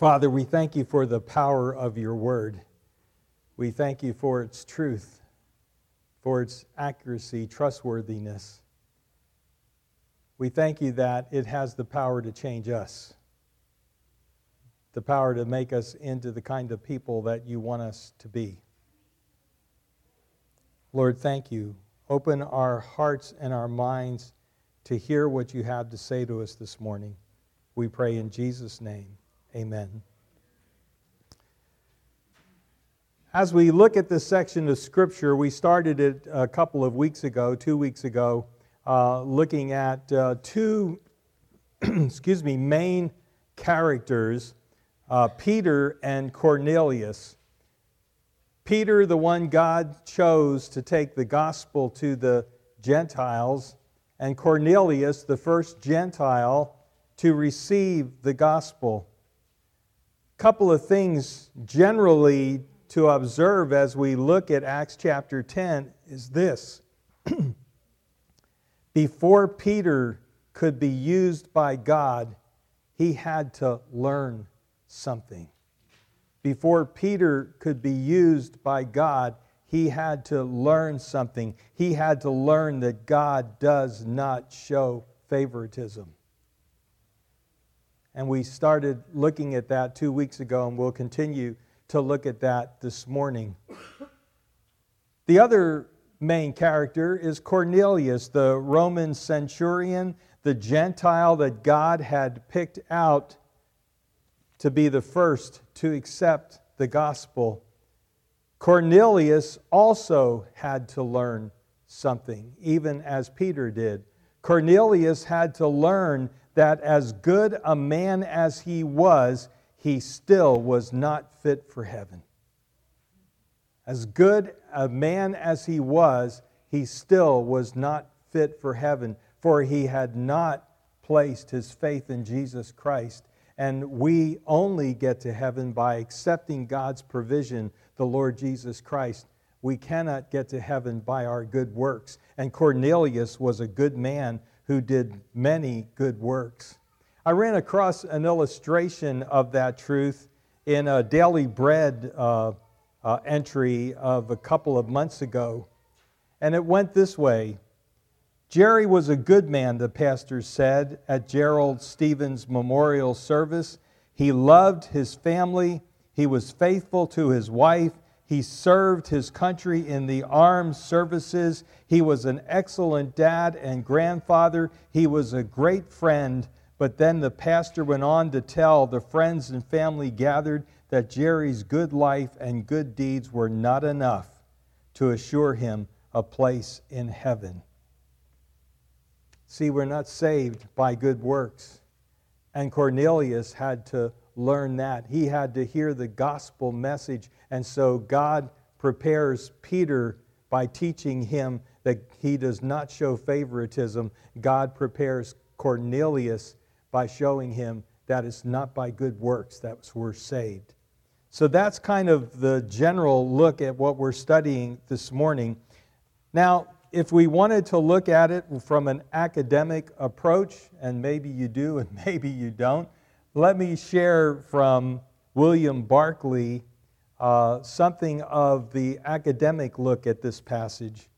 Father, we thank you for the power of your word. We thank you for its truth, for its accuracy, trustworthiness. We thank you that it has the power to change us, the power to make us into the kind of people that you want us to be. Lord, thank you. Open our hearts and our minds to hear what you have to say to us this morning. We pray in Jesus' name. Amen. As we look at this section of Scripture, we started it a couple of weeks ago, two weeks ago, uh, looking at uh, two, excuse me, main characters, uh, Peter and Cornelius. Peter, the one God chose to take the gospel to the Gentiles, and Cornelius, the first Gentile to receive the gospel couple of things generally to observe as we look at Acts chapter 10 is this. Before Peter could be used by God, he had to learn something. Before Peter could be used by God, he had to learn something. He had to learn that God does not show favoritism. And we started looking at that two weeks ago, and we'll continue to look at that this morning. The other main character is Cornelius, the Roman centurion, the Gentile that God had picked out to be the first to accept the gospel. Cornelius also had to learn something, even as Peter did. Cornelius had to learn that as good a man as he was, he still was not fit for heaven. As good a man as he was, he still was not fit for heaven, for he had not placed his faith in Jesus Christ. And we only get to heaven by accepting God's provision, the Lord Jesus Christ. We cannot get to heaven by our good works. And Cornelius was a good man who did many good works. I ran across an illustration of that truth in a Daily Bread uh, uh, entry of a couple of months ago. And it went this way Jerry was a good man, the pastor said at Gerald Stevens' memorial service. He loved his family, he was faithful to his wife, he served his country in the armed services. He was an excellent dad and grandfather. He was a great friend. But then the pastor went on to tell the friends and family gathered that Jerry's good life and good deeds were not enough to assure him a place in heaven. See, we're not saved by good works. And Cornelius had to learn that. He had to hear the gospel message. And so God prepares Peter by teaching him that he does not show favoritism. God prepares Cornelius by showing him that it's not by good works that we're saved. So that's kind of the general look at what we're studying this morning. Now, if we wanted to look at it from an academic approach, and maybe you do and maybe you don't, let me share from William Barclay uh, something of the academic look at this passage.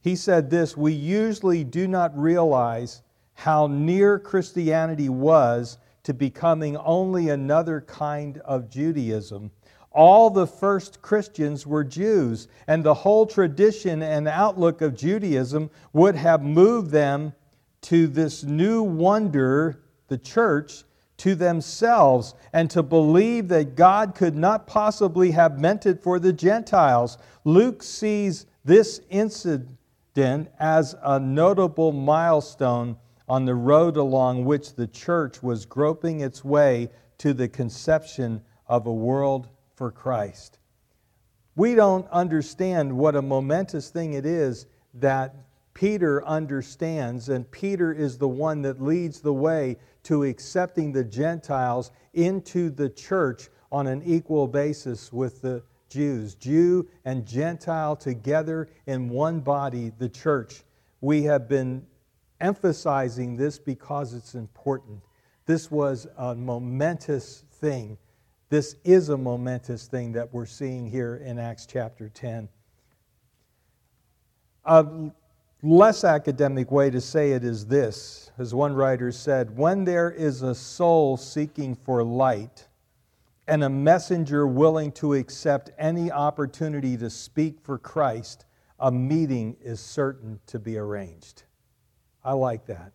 He said this We usually do not realize how near Christianity was to becoming only another kind of Judaism. All the first Christians were Jews, and the whole tradition and outlook of Judaism would have moved them to this new wonder, the church, to themselves and to believe that God could not possibly have meant it for the Gentiles. Luke sees this incident as a notable milestone on the road along which the church was groping its way to the conception of a world for Christ. We don't understand what a momentous thing it is that Peter understands, and Peter is the one that leads the way to accepting the Gentiles into the church on an equal basis with the Jews. Jew and Gentile together in one body, the church. We have been emphasizing this because it's important. This was a momentous thing This is a momentous thing that we're seeing here in Acts chapter 10. A less academic way to say it is this, as one writer said when there is a soul seeking for light, and a messenger willing to accept any opportunity to speak for Christ, a meeting is certain to be arranged. I like that.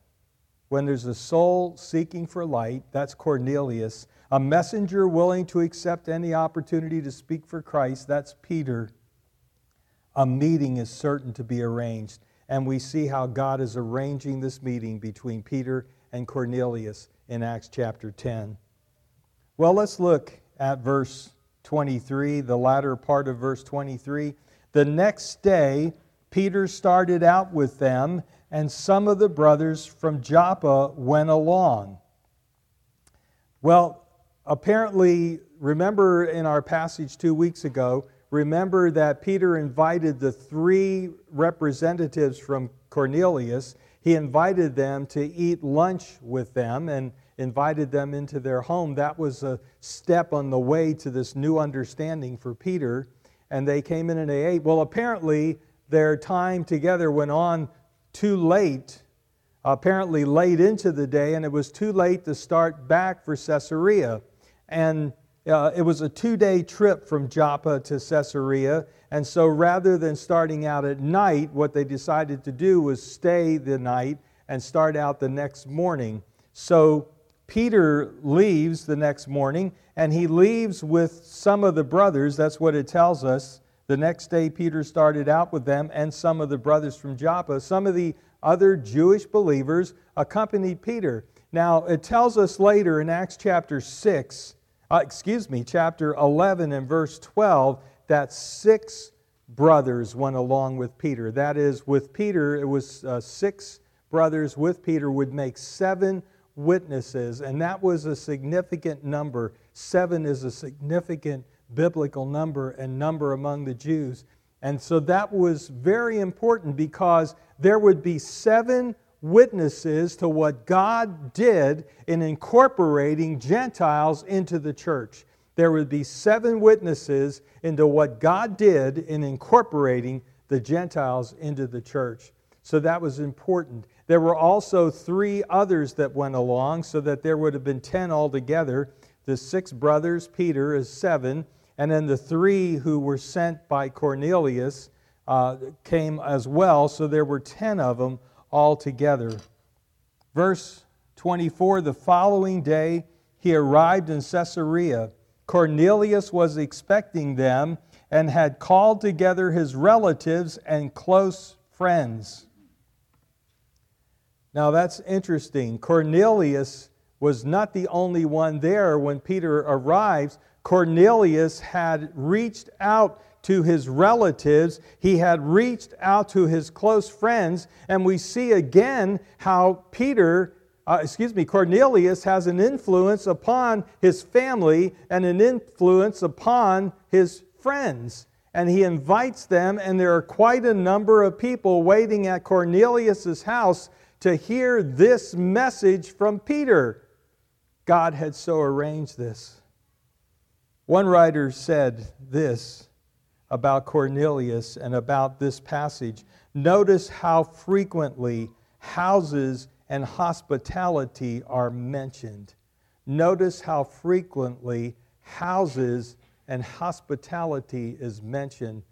When there's a soul seeking for light, that's Cornelius. A messenger willing to accept any opportunity to speak for Christ, that's Peter. A meeting is certain to be arranged. And we see how God is arranging this meeting between Peter and Cornelius in Acts chapter 10. Well, let's look at verse 23, the latter part of verse 23. The next day, Peter started out with them, and some of the brothers from Joppa went along. Well, apparently, remember in our passage two weeks ago, remember that Peter invited the three representatives from Cornelius. He invited them to eat lunch with them, and invited them into their home, that was a step on the way to this new understanding for Peter. And they came in and they ate. Well, apparently, their time together went on too late, apparently late into the day, and it was too late to start back for Caesarea. And uh, it was a two day trip from Joppa to Caesarea. And so rather than starting out at night, what they decided to do was stay the night and start out the next morning. So Peter leaves the next morning, and he leaves with some of the brothers. That's what it tells us. The next day, Peter started out with them and some of the brothers from Joppa. Some of the other Jewish believers accompanied Peter. Now, it tells us later in Acts chapter 6, uh, excuse me, chapter 11 and verse 12, that six brothers went along with Peter. That is, with Peter, it was uh, six brothers with Peter would make seven witnesses, and that was a significant number. Seven is a significant biblical number and number among the Jews. And so that was very important because there would be seven witnesses to what God did in incorporating Gentiles into the church. There would be seven witnesses into what God did in incorporating the Gentiles into the church. So that was important. There were also three others that went along, so that there would have been ten altogether. The six brothers, Peter is seven, and then the three who were sent by Cornelius uh, came as well, so there were ten of them altogether. Verse 24 The following day he arrived in Caesarea. Cornelius was expecting them and had called together his relatives and close friends. Now that's interesting. Cornelius was not the only one there when Peter arrives. Cornelius had reached out to his relatives, he had reached out to his close friends, and we see again how Peter, uh, excuse me, Cornelius has an influence upon his family and an influence upon his friends. And he invites them, and there are quite a number of people waiting at Cornelius's house to hear this message from Peter. God had so arranged this. One writer said this about Cornelius and about this passage. Notice how frequently houses and hospitality are mentioned. Notice how frequently houses and hospitality is mentioned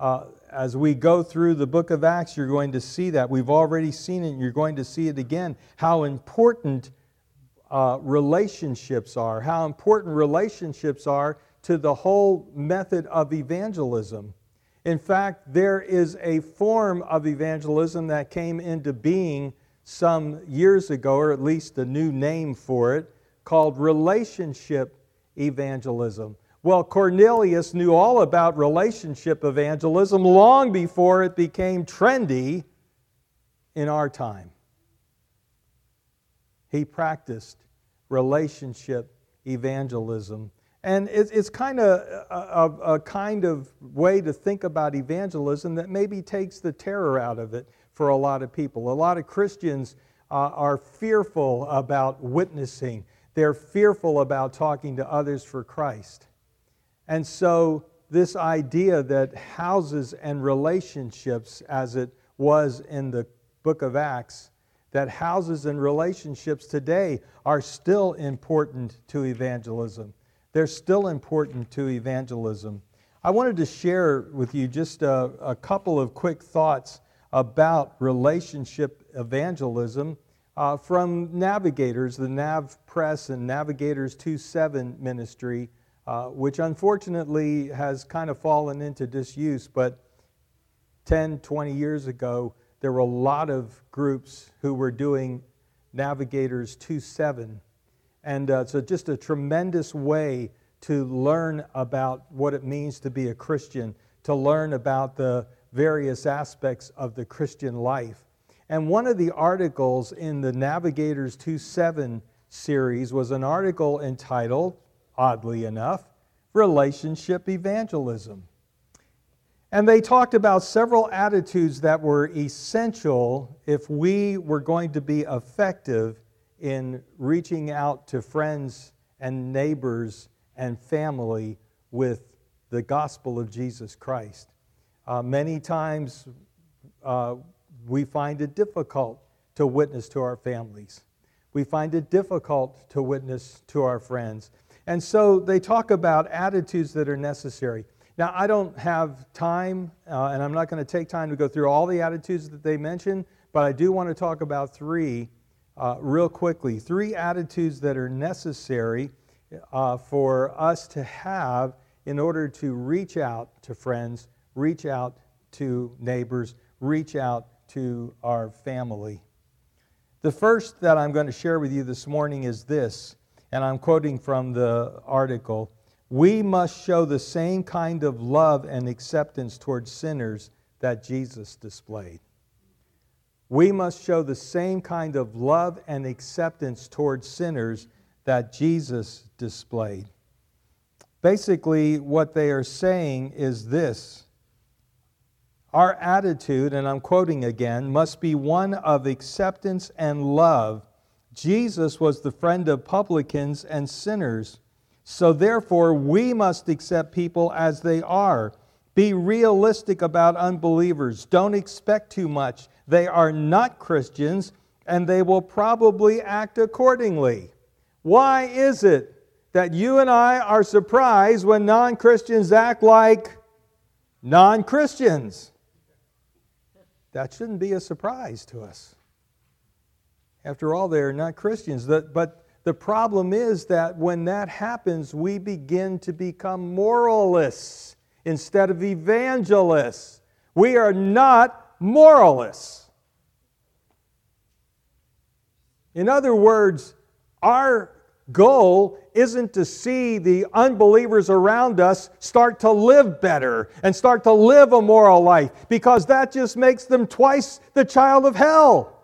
uh, as we go through the book of Acts, you're going to see that. We've already seen it, and you're going to see it again. How important uh, relationships are, how important relationships are to the whole method of evangelism. In fact, there is a form of evangelism that came into being some years ago, or at least a new name for it, called relationship evangelism. Well, Cornelius knew all about relationship evangelism long before it became trendy in our time. He practiced relationship evangelism. And it's kind of a, a, kind of way to think about evangelism that maybe takes the terror out of it for a lot of people. A lot of Christians uh, are fearful about witnessing They're fearful about talking to others for Christ. And so, this idea that houses and relationships, as it was in the book of Acts, that houses and relationships today are still important to evangelism. They're still important to evangelism. I wanted to share with you just a, a couple of quick thoughts about relationship evangelism uh, from Navigators, the Nav Press and Navigators 2.7 ministry, uh, which unfortunately has kind of fallen into disuse, but 10, 20 years ago, there were a lot of groups who were doing Navigators 2.7. And uh, so just a tremendous way to learn about what it means to be a Christian, to learn about the various aspects of the Christian life. And one of the articles in the Navigators 2.7 series was an article entitled, oddly enough, Relationship Evangelism. And they talked about several attitudes that were essential if we were going to be effective in reaching out to friends and neighbors and family with the gospel of Jesus Christ. Uh, many times uh, we find it difficult to witness to our families. We find it difficult to witness to our friends. And so they talk about attitudes that are necessary. Now, I don't have time, uh, and I'm not going to take time to go through all the attitudes that they mention, but I do want to talk about three uh, real quickly. Three attitudes that are necessary uh, for us to have in order to reach out to friends, reach out to neighbors, reach out to our family. The first that I'm going to share with you this morning is this, and I'm quoting from the article we must show the same kind of love and acceptance towards sinners that Jesus displayed. We must show the same kind of love and acceptance towards sinners that Jesus displayed. Basically, what they are saying is this Our attitude, and I'm quoting again, must be one of acceptance and love. Jesus was the friend of publicans and sinners. So, therefore, we must accept people as they are. Be realistic about unbelievers. Don't expect too much. They are not Christians, and they will probably act accordingly. Why is it that you and I are surprised when non Christians act like non Christians? That shouldn't be a surprise to us. After all, they are not Christians. But the problem is that when that happens, we begin to become moralists instead of evangelists. We are not moralists. In other words, our goal isn't to see the unbelievers around us start to live better and start to live a moral life because that just makes them twice the child of hell.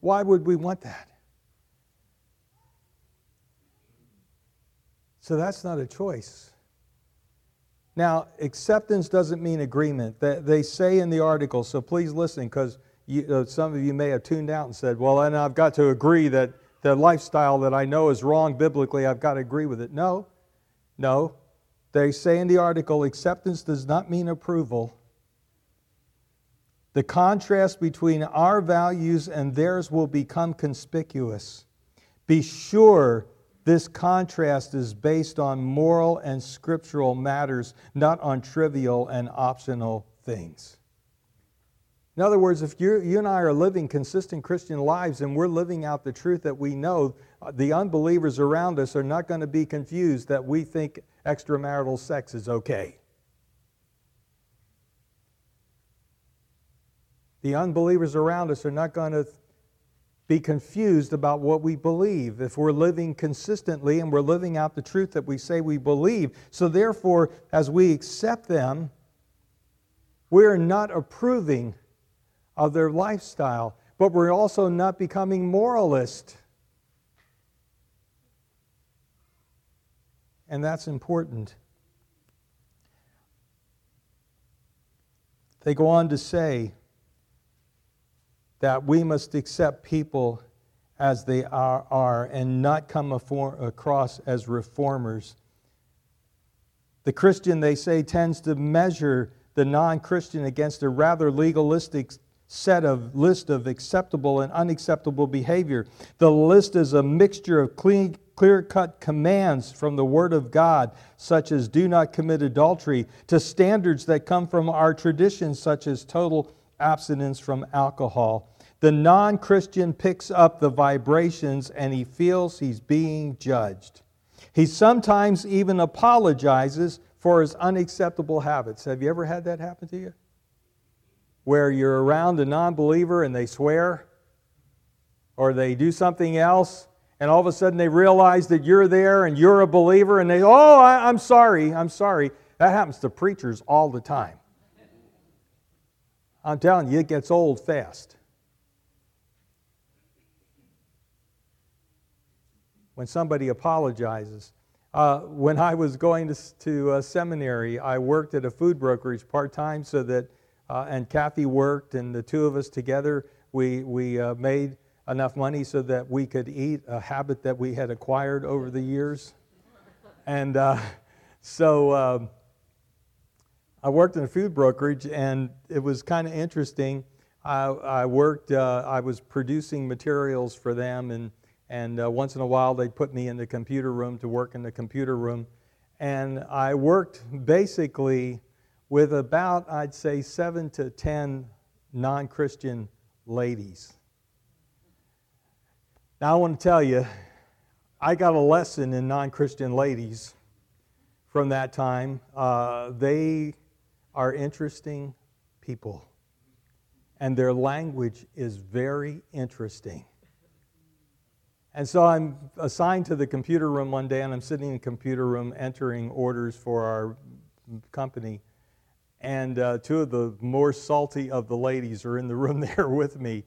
Why would we want that? So that's not a choice. Now, acceptance doesn't mean agreement. They say in the article, so please listen, because uh, some of you may have tuned out and said, well, and I've got to agree that the lifestyle that I know is wrong biblically, I've got to agree with it. No, no. They say in the article, acceptance does not mean approval. The contrast between our values and theirs will become conspicuous. Be sure this contrast is based on moral and scriptural matters, not on trivial and optional things. In other words, if you and I are living consistent Christian lives and we're living out the truth that we know, uh, the unbelievers around us are not going to be confused that we think extramarital sex is okay. The unbelievers around us are not going to be confused about what we believe if we're living consistently and we're living out the truth that we say we believe. So, therefore, as we accept them, we're not approving of their lifestyle, but we're also not becoming moralist. And that's important. They go on to say, that we must accept people as they are, are and not come across as reformers. The Christian, they say, tends to measure the non Christian against a rather legalistic set of list of acceptable and unacceptable behavior. The list is a mixture of clean, clear cut commands from the Word of God, such as do not commit adultery, to standards that come from our traditions, such as total abstinence from alcohol. The non Christian picks up the vibrations and he feels he's being judged. He sometimes even apologizes for his unacceptable habits. Have you ever had that happen to you? Where you're around a non believer and they swear or they do something else, and all of a sudden they realize that you're there and you're a believer, and they, oh, I, am sorry, I'm sorry. That happens to preachers all the time. I'm telling you, it gets old fast. When somebody apologizes, uh, when I was going to, to seminary, I worked at a food brokerage part time so that, uh, and Kathy worked, and the two of us together, we, we uh, made enough money so that we could eat a habit that we had acquired over the years. And uh, so um, I worked in a food brokerage, and it was kind of interesting. I, I worked, uh, I was producing materials for them, and and uh, once in a while, they'd put me in the computer room to work in the computer room. And I worked basically with about, I'd say, seven to ten non Christian ladies. Now, I want to tell you, I got a lesson in non Christian ladies from that time. Uh, they are interesting people, and their language is very interesting. And so I'm assigned to the computer room one day, and I'm sitting in the computer room entering orders for our company. And uh, two of the more salty of the ladies are in the room there with me.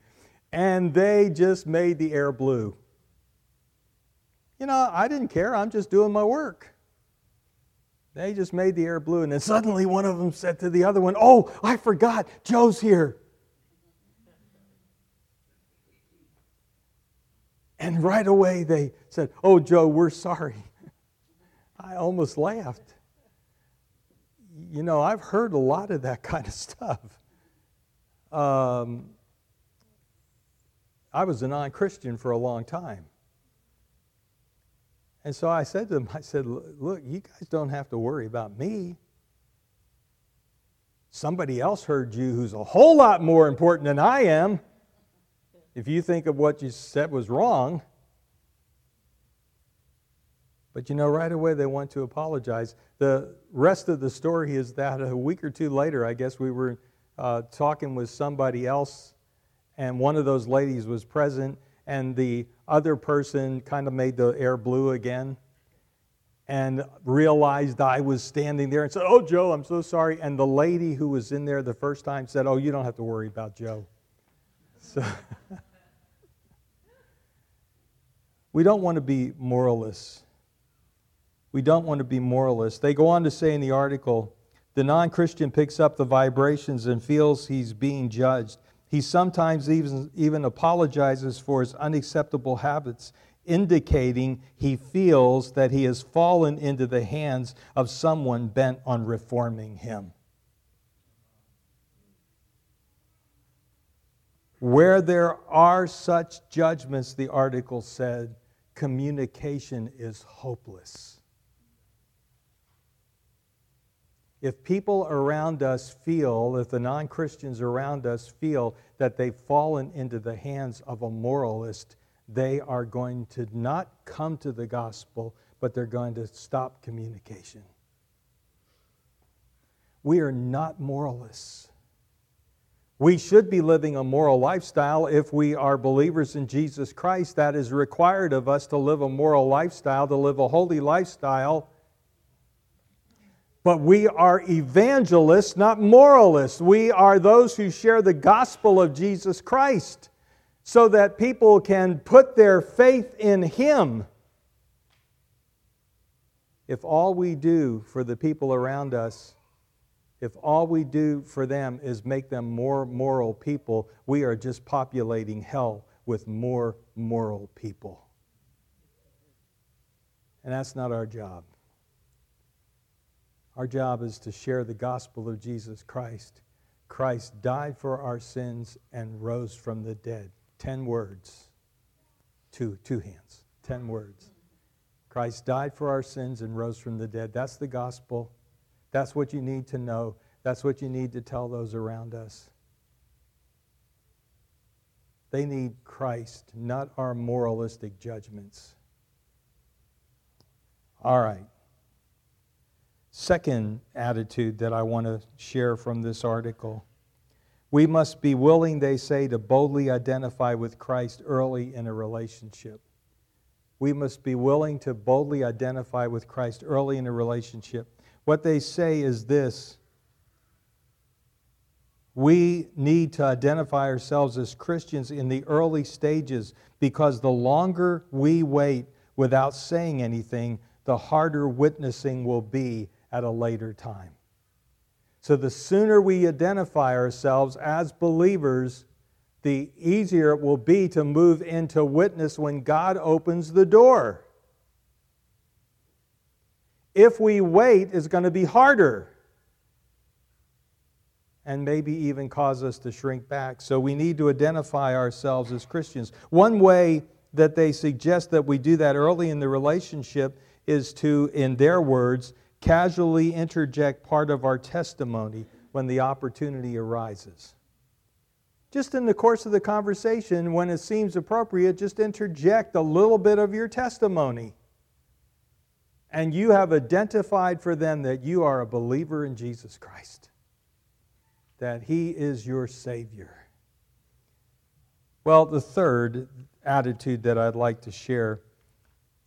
And they just made the air blue. You know, I didn't care. I'm just doing my work. They just made the air blue. And then suddenly one of them said to the other one, Oh, I forgot. Joe's here. And right away they said, Oh, Joe, we're sorry. I almost laughed. You know, I've heard a lot of that kind of stuff. Um, I was a non Christian for a long time. And so I said to them, I said, Look, you guys don't have to worry about me. Somebody else heard you who's a whole lot more important than I am if you think of what you said was wrong. But you know, right away they want to apologize. The rest of the story is that a week or two later, I guess we were uh, talking with somebody else, and one of those ladies was present, and the other person kind of made the air blue again and realized I was standing there and said, Oh, Joe, I'm so sorry. And the lady who was in there the first time said, Oh, you don't have to worry about Joe. So. We don't want to be moralists. We don't want to be moralists. They go on to say in the article the non Christian picks up the vibrations and feels he's being judged. He sometimes even, even apologizes for his unacceptable habits, indicating he feels that he has fallen into the hands of someone bent on reforming him. Where there are such judgments, the article said, communication is hopeless. If people around us feel, if the non Christians around us feel that they've fallen into the hands of a moralist, they are going to not come to the gospel, but they're going to stop communication. We are not moralists. We should be living a moral lifestyle if we are believers in Jesus Christ. That is required of us to live a moral lifestyle, to live a holy lifestyle. But we are evangelists, not moralists. We are those who share the gospel of Jesus Christ so that people can put their faith in Him. If all we do for the people around us if all we do for them is make them more moral people, we are just populating hell with more moral people. And that's not our job. Our job is to share the gospel of Jesus Christ. Christ died for our sins and rose from the dead. Ten words. Two, two hands. Ten words. Christ died for our sins and rose from the dead. That's the gospel. That's what you need to know. That's what you need to tell those around us. They need Christ, not our moralistic judgments. All right. Second attitude that I want to share from this article. We must be willing, they say, to boldly identify with Christ early in a relationship. We must be willing to boldly identify with Christ early in a relationship. What they say is this we need to identify ourselves as Christians in the early stages because the longer we wait without saying anything, the harder witnessing will be at a later time. So, the sooner we identify ourselves as believers, the easier it will be to move into witness when God opens the door. If we wait, it's going to be harder and maybe even cause us to shrink back. So we need to identify ourselves as Christians. One way that they suggest that we do that early in the relationship is to, in their words, casually interject part of our testimony when the opportunity arises. Just in the course of the conversation, when it seems appropriate, just interject a little bit of your testimony. And you have identified for them that you are a believer in Jesus Christ that He is your Savior. Well, the third attitude that I'd like to share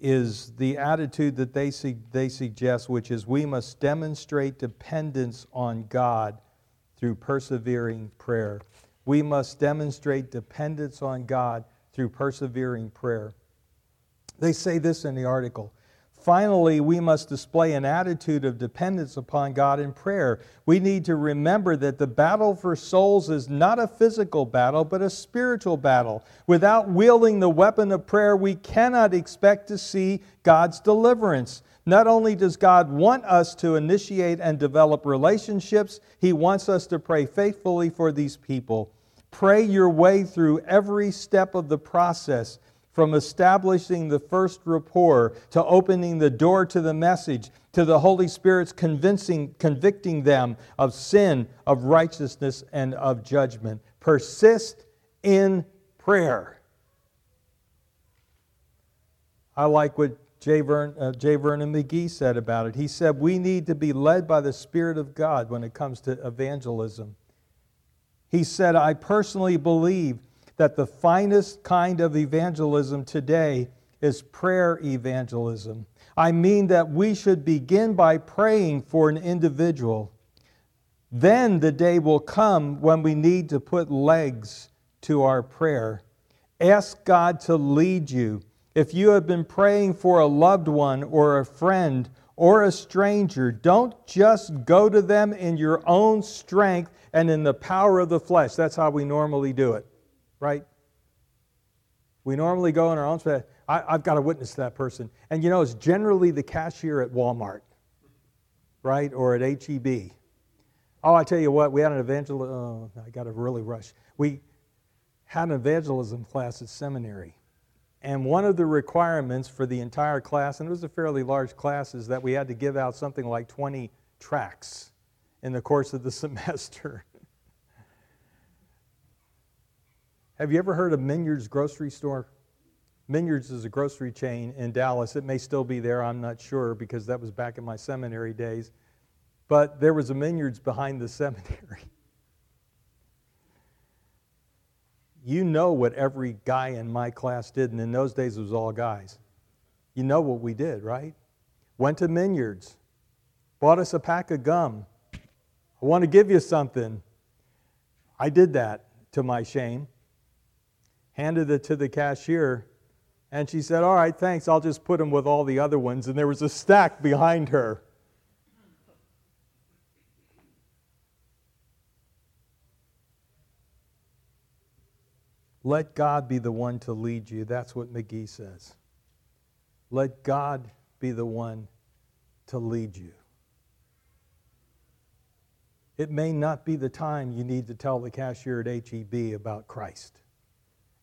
is the attitude that they, they suggest, which is we must demonstrate dependence on God through persevering prayer. We must demonstrate dependence on God through persevering prayer. They say this in the article Finally, we must display an attitude of dependence upon God in prayer. We need to remember that the battle for souls is not a physical battle, but a spiritual battle. Without wielding the weapon of prayer, we cannot expect to see God's deliverance. Not only does God want us to initiate and develop relationships, He wants us to pray faithfully for these people. Pray your way through every step of the process from establishing the first rapport to opening the door to the message to the Holy Spirit's convincing, convicting them of sin, of righteousness, and of judgment. Persist in prayer. I like what J. Vern, uh, J. Vernon McGee said about it. He said, We need to be led by the Spirit of God when it comes to evangelism. He said, I personally believe that the finest kind of evangelism today is prayer evangelism. I mean that we should begin by praying for an individual. Then the day will come when we need to put legs to our prayer. Ask God to lead you. If you have been praying for a loved one or a friend or a stranger, don't just go to them in your own strength and in the power of the flesh. That's how we normally do it right? We normally go in our own space. I, have got to witness that person. And you know, it's generally the cashier at Walmart, right? Or at HEB. Oh, I tell you what, we had an evangelism. Oh, uh, I got to really rush. We had an evangelism class at seminary. And one of the requirements for the entire class, and it was a fairly large class, is that we had to give out something like 20 tracts in the course of the semester. Have you ever heard of Minyard's grocery store? Minyard's is a grocery chain in Dallas. It may still be there, I'm not sure, because that was back in my seminary days. But there was a Minyard's behind the seminary. you know what every guy in my class did, and in those days it was all guys. You know what we did, right? Went to Minyard's, bought us a pack of gum. I want to give you something. I did that to my shame handed it to the cashier, and she said, All right, thanks, I'll just put them with all the other ones. And there was a stack behind her. Let God be the one to lead you. That's what McGee says. Let God be the one to lead you. It may not be the time you need to tell the cashier at HEB about Christ.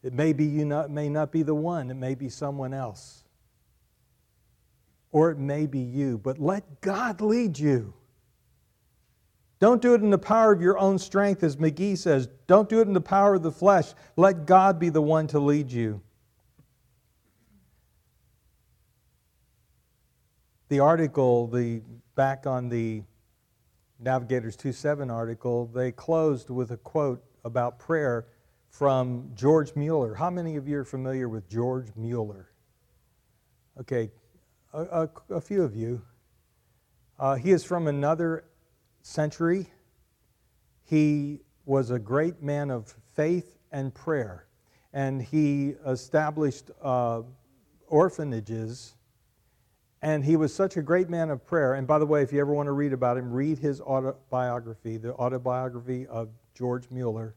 It may be you not, may not be the one, it may be someone else. Or it may be you, but let God lead you. Don't do it in the power of your own strength, as McGee says. Don't do it in the power of the flesh. Let God be the one to lead you. The article, the back on the Navigators 2.7 article, they closed with a quote about prayer from George Mueller. How many of you are familiar with George Mueller? Okay, a, a, a few of you. Uh, he is from another century. He was a great man of faith and prayer, and he established uh, orphanages. And he was such a great man of prayer. And by the way, if you ever want to read about him, read his autobiography, the autobiography of George Mueller.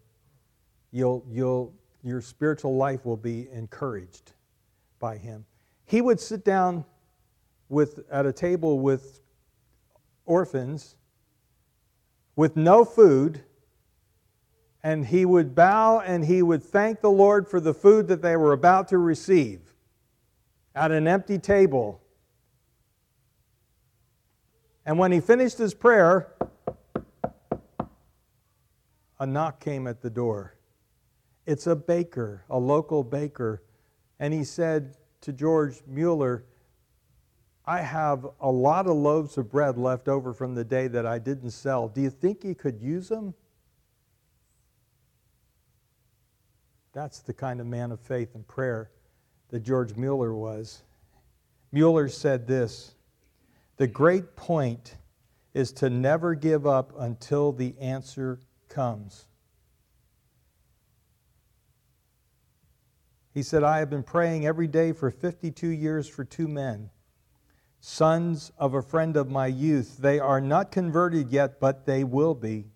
You'll, you'll, your spiritual life will be encouraged by him. He would sit down with, at a table with orphans with no food, and he would bow and he would thank the Lord for the food that they were about to receive at an empty table. And when he finished his prayer, a knock came at the door. It's a baker, a local baker. And he said to George Mueller, I have a lot of loaves of bread left over from the day that I didn't sell. Do you think you could use them? That's the kind of man of faith and prayer that George Mueller was. Mueller said this The great point is to never give up until the answer comes. He said, I have been praying every day for 52 years for two men sons of a friend of my youth. They are not converted yet, but they will be.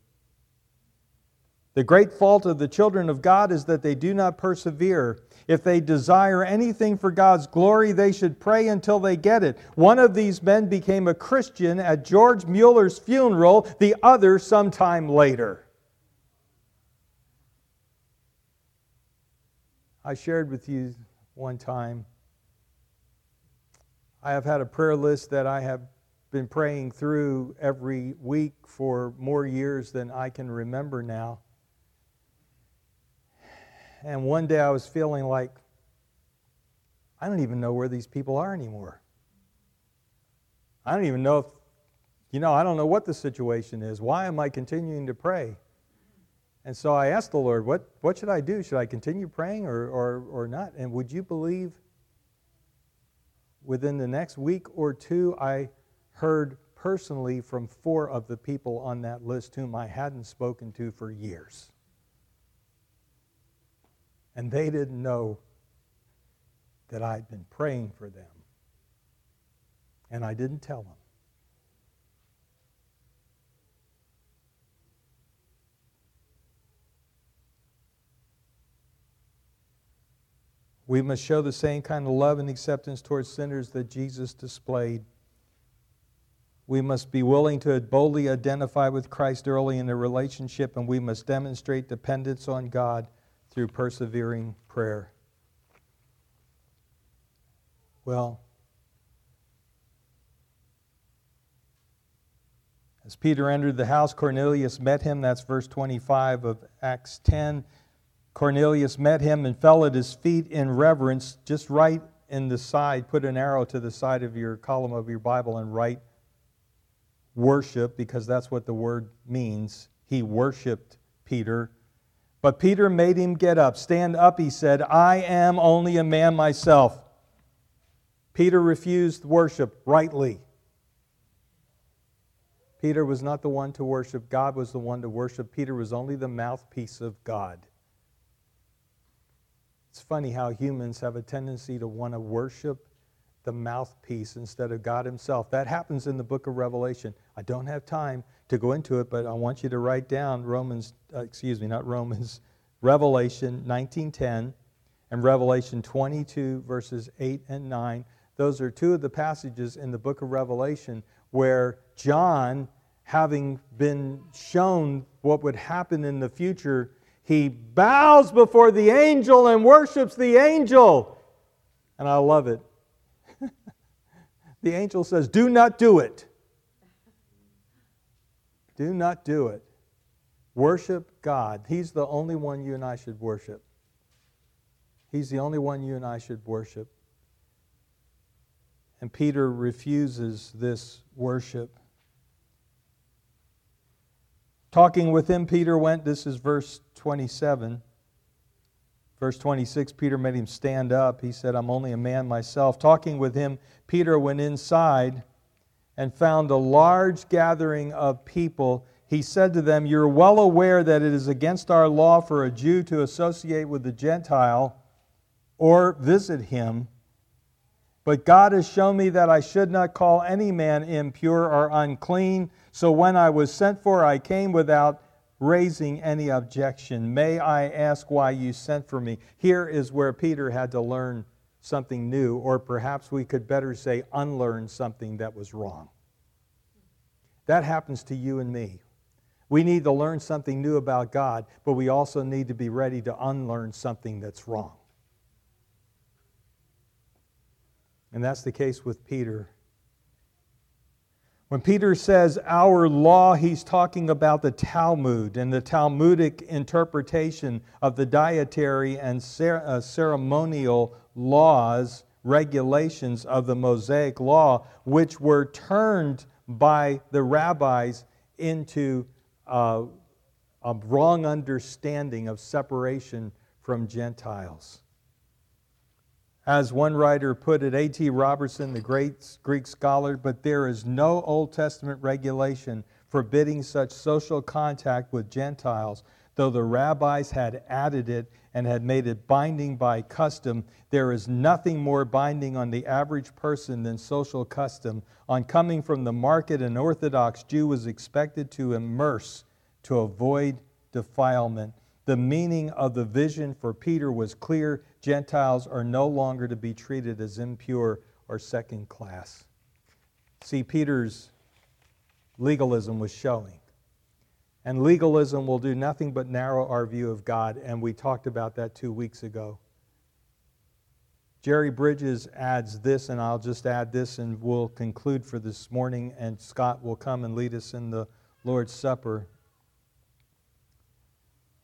The great fault of the children of God is that they do not persevere. If they desire anything for God's glory, they should pray until they get it. One of these men became a Christian at George Mueller's funeral, the other sometime later. I shared with you one time I have had a prayer list that I have been praying through every week for more years than I can remember now. And one day I was feeling like, I don't even know where these people are anymore. I don't even know if, you know, I don't know what the situation is. Why am I continuing to pray? And so I asked the Lord, what, what should I do? Should I continue praying or, or, or not? And would you believe within the next week or two, I heard personally from four of the people on that list whom I hadn't spoken to for years. And they didn't know that I'd been praying for them. And I didn't tell them. We must show the same kind of love and acceptance towards sinners that Jesus displayed. We must be willing to boldly identify with Christ early in the relationship, and we must demonstrate dependence on God through persevering prayer. Well, as Peter entered the house, Cornelius met him. That's verse 25 of Acts 10. Cornelius met him and fell at his feet in reverence, just right in the side. Put an arrow to the side of your column of your Bible and write worship, because that's what the word means. He worshiped Peter. But Peter made him get up. Stand up, he said. I am only a man myself. Peter refused worship rightly. Peter was not the one to worship, God was the one to worship. Peter was only the mouthpiece of God. It's funny how humans have a tendency to want to worship the mouthpiece instead of God Himself. That happens in the book of Revelation. I don't have time to go into it, but I want you to write down Romans, uh, excuse me, not Romans, Revelation 19:10 and Revelation 22 verses 8 and 9. Those are two of the passages in the book of Revelation where John, having been shown what would happen in the future, he bows before the angel and worships the angel. And I love it. the angel says, Do not do it. Do not do it. Worship God. He's the only one you and I should worship. He's the only one you and I should worship. And Peter refuses this worship. Talking with him, Peter went, this is verse 27. Verse 26, Peter made him stand up. He said, I'm only a man myself. Talking with him, Peter went inside and found a large gathering of people. He said to them, You're well aware that it is against our law for a Jew to associate with the Gentile or visit him. But God has shown me that I should not call any man impure or unclean. So when I was sent for, I came without raising any objection. May I ask why you sent for me? Here is where Peter had to learn something new, or perhaps we could better say, unlearn something that was wrong. That happens to you and me. We need to learn something new about God, but we also need to be ready to unlearn something that's wrong. And that's the case with Peter. When Peter says our law, he's talking about the Talmud and the Talmudic interpretation of the dietary and uh, ceremonial laws, regulations of the Mosaic law, which were turned by the rabbis into uh, a wrong understanding of separation from Gentiles. As one writer put it, A.T. Robertson, the great Greek scholar, but there is no Old Testament regulation forbidding such social contact with Gentiles, though the rabbis had added it and had made it binding by custom. There is nothing more binding on the average person than social custom. On coming from the market, an Orthodox Jew was expected to immerse to avoid defilement. The meaning of the vision for Peter was clear Gentiles are no longer to be treated as impure or second class. See, Peter's legalism was showing. And legalism will do nothing but narrow our view of God, and we talked about that two weeks ago. Jerry Bridges adds this, and I'll just add this, and we'll conclude for this morning, and Scott will come and lead us in the Lord's Supper.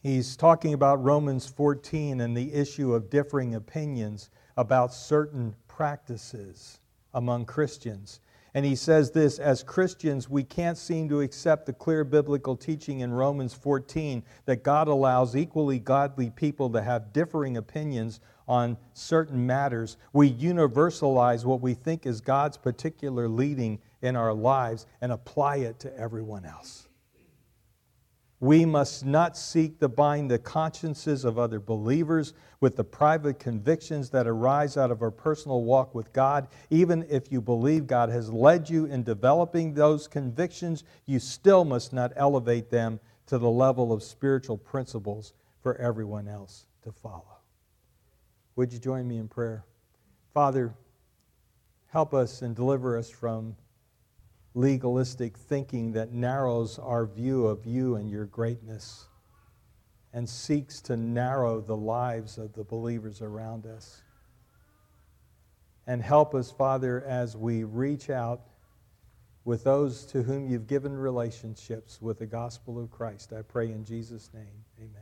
He's talking about Romans 14 and the issue of differing opinions about certain practices among Christians. And he says this as Christians, we can't seem to accept the clear biblical teaching in Romans 14 that God allows equally godly people to have differing opinions on certain matters. We universalize what we think is God's particular leading in our lives and apply it to everyone else. We must not seek to bind the consciences of other believers with the private convictions that arise out of our personal walk with God. Even if you believe God has led you in developing those convictions, you still must not elevate them to the level of spiritual principles for everyone else to follow. Would you join me in prayer? Father, help us and deliver us from legalistic thinking that narrows our view of you and your greatness and seeks to narrow the lives of the believers around us. And help us, Father, as we reach out with those to whom you've given relationships with the gospel of Christ. I pray in Jesus' name.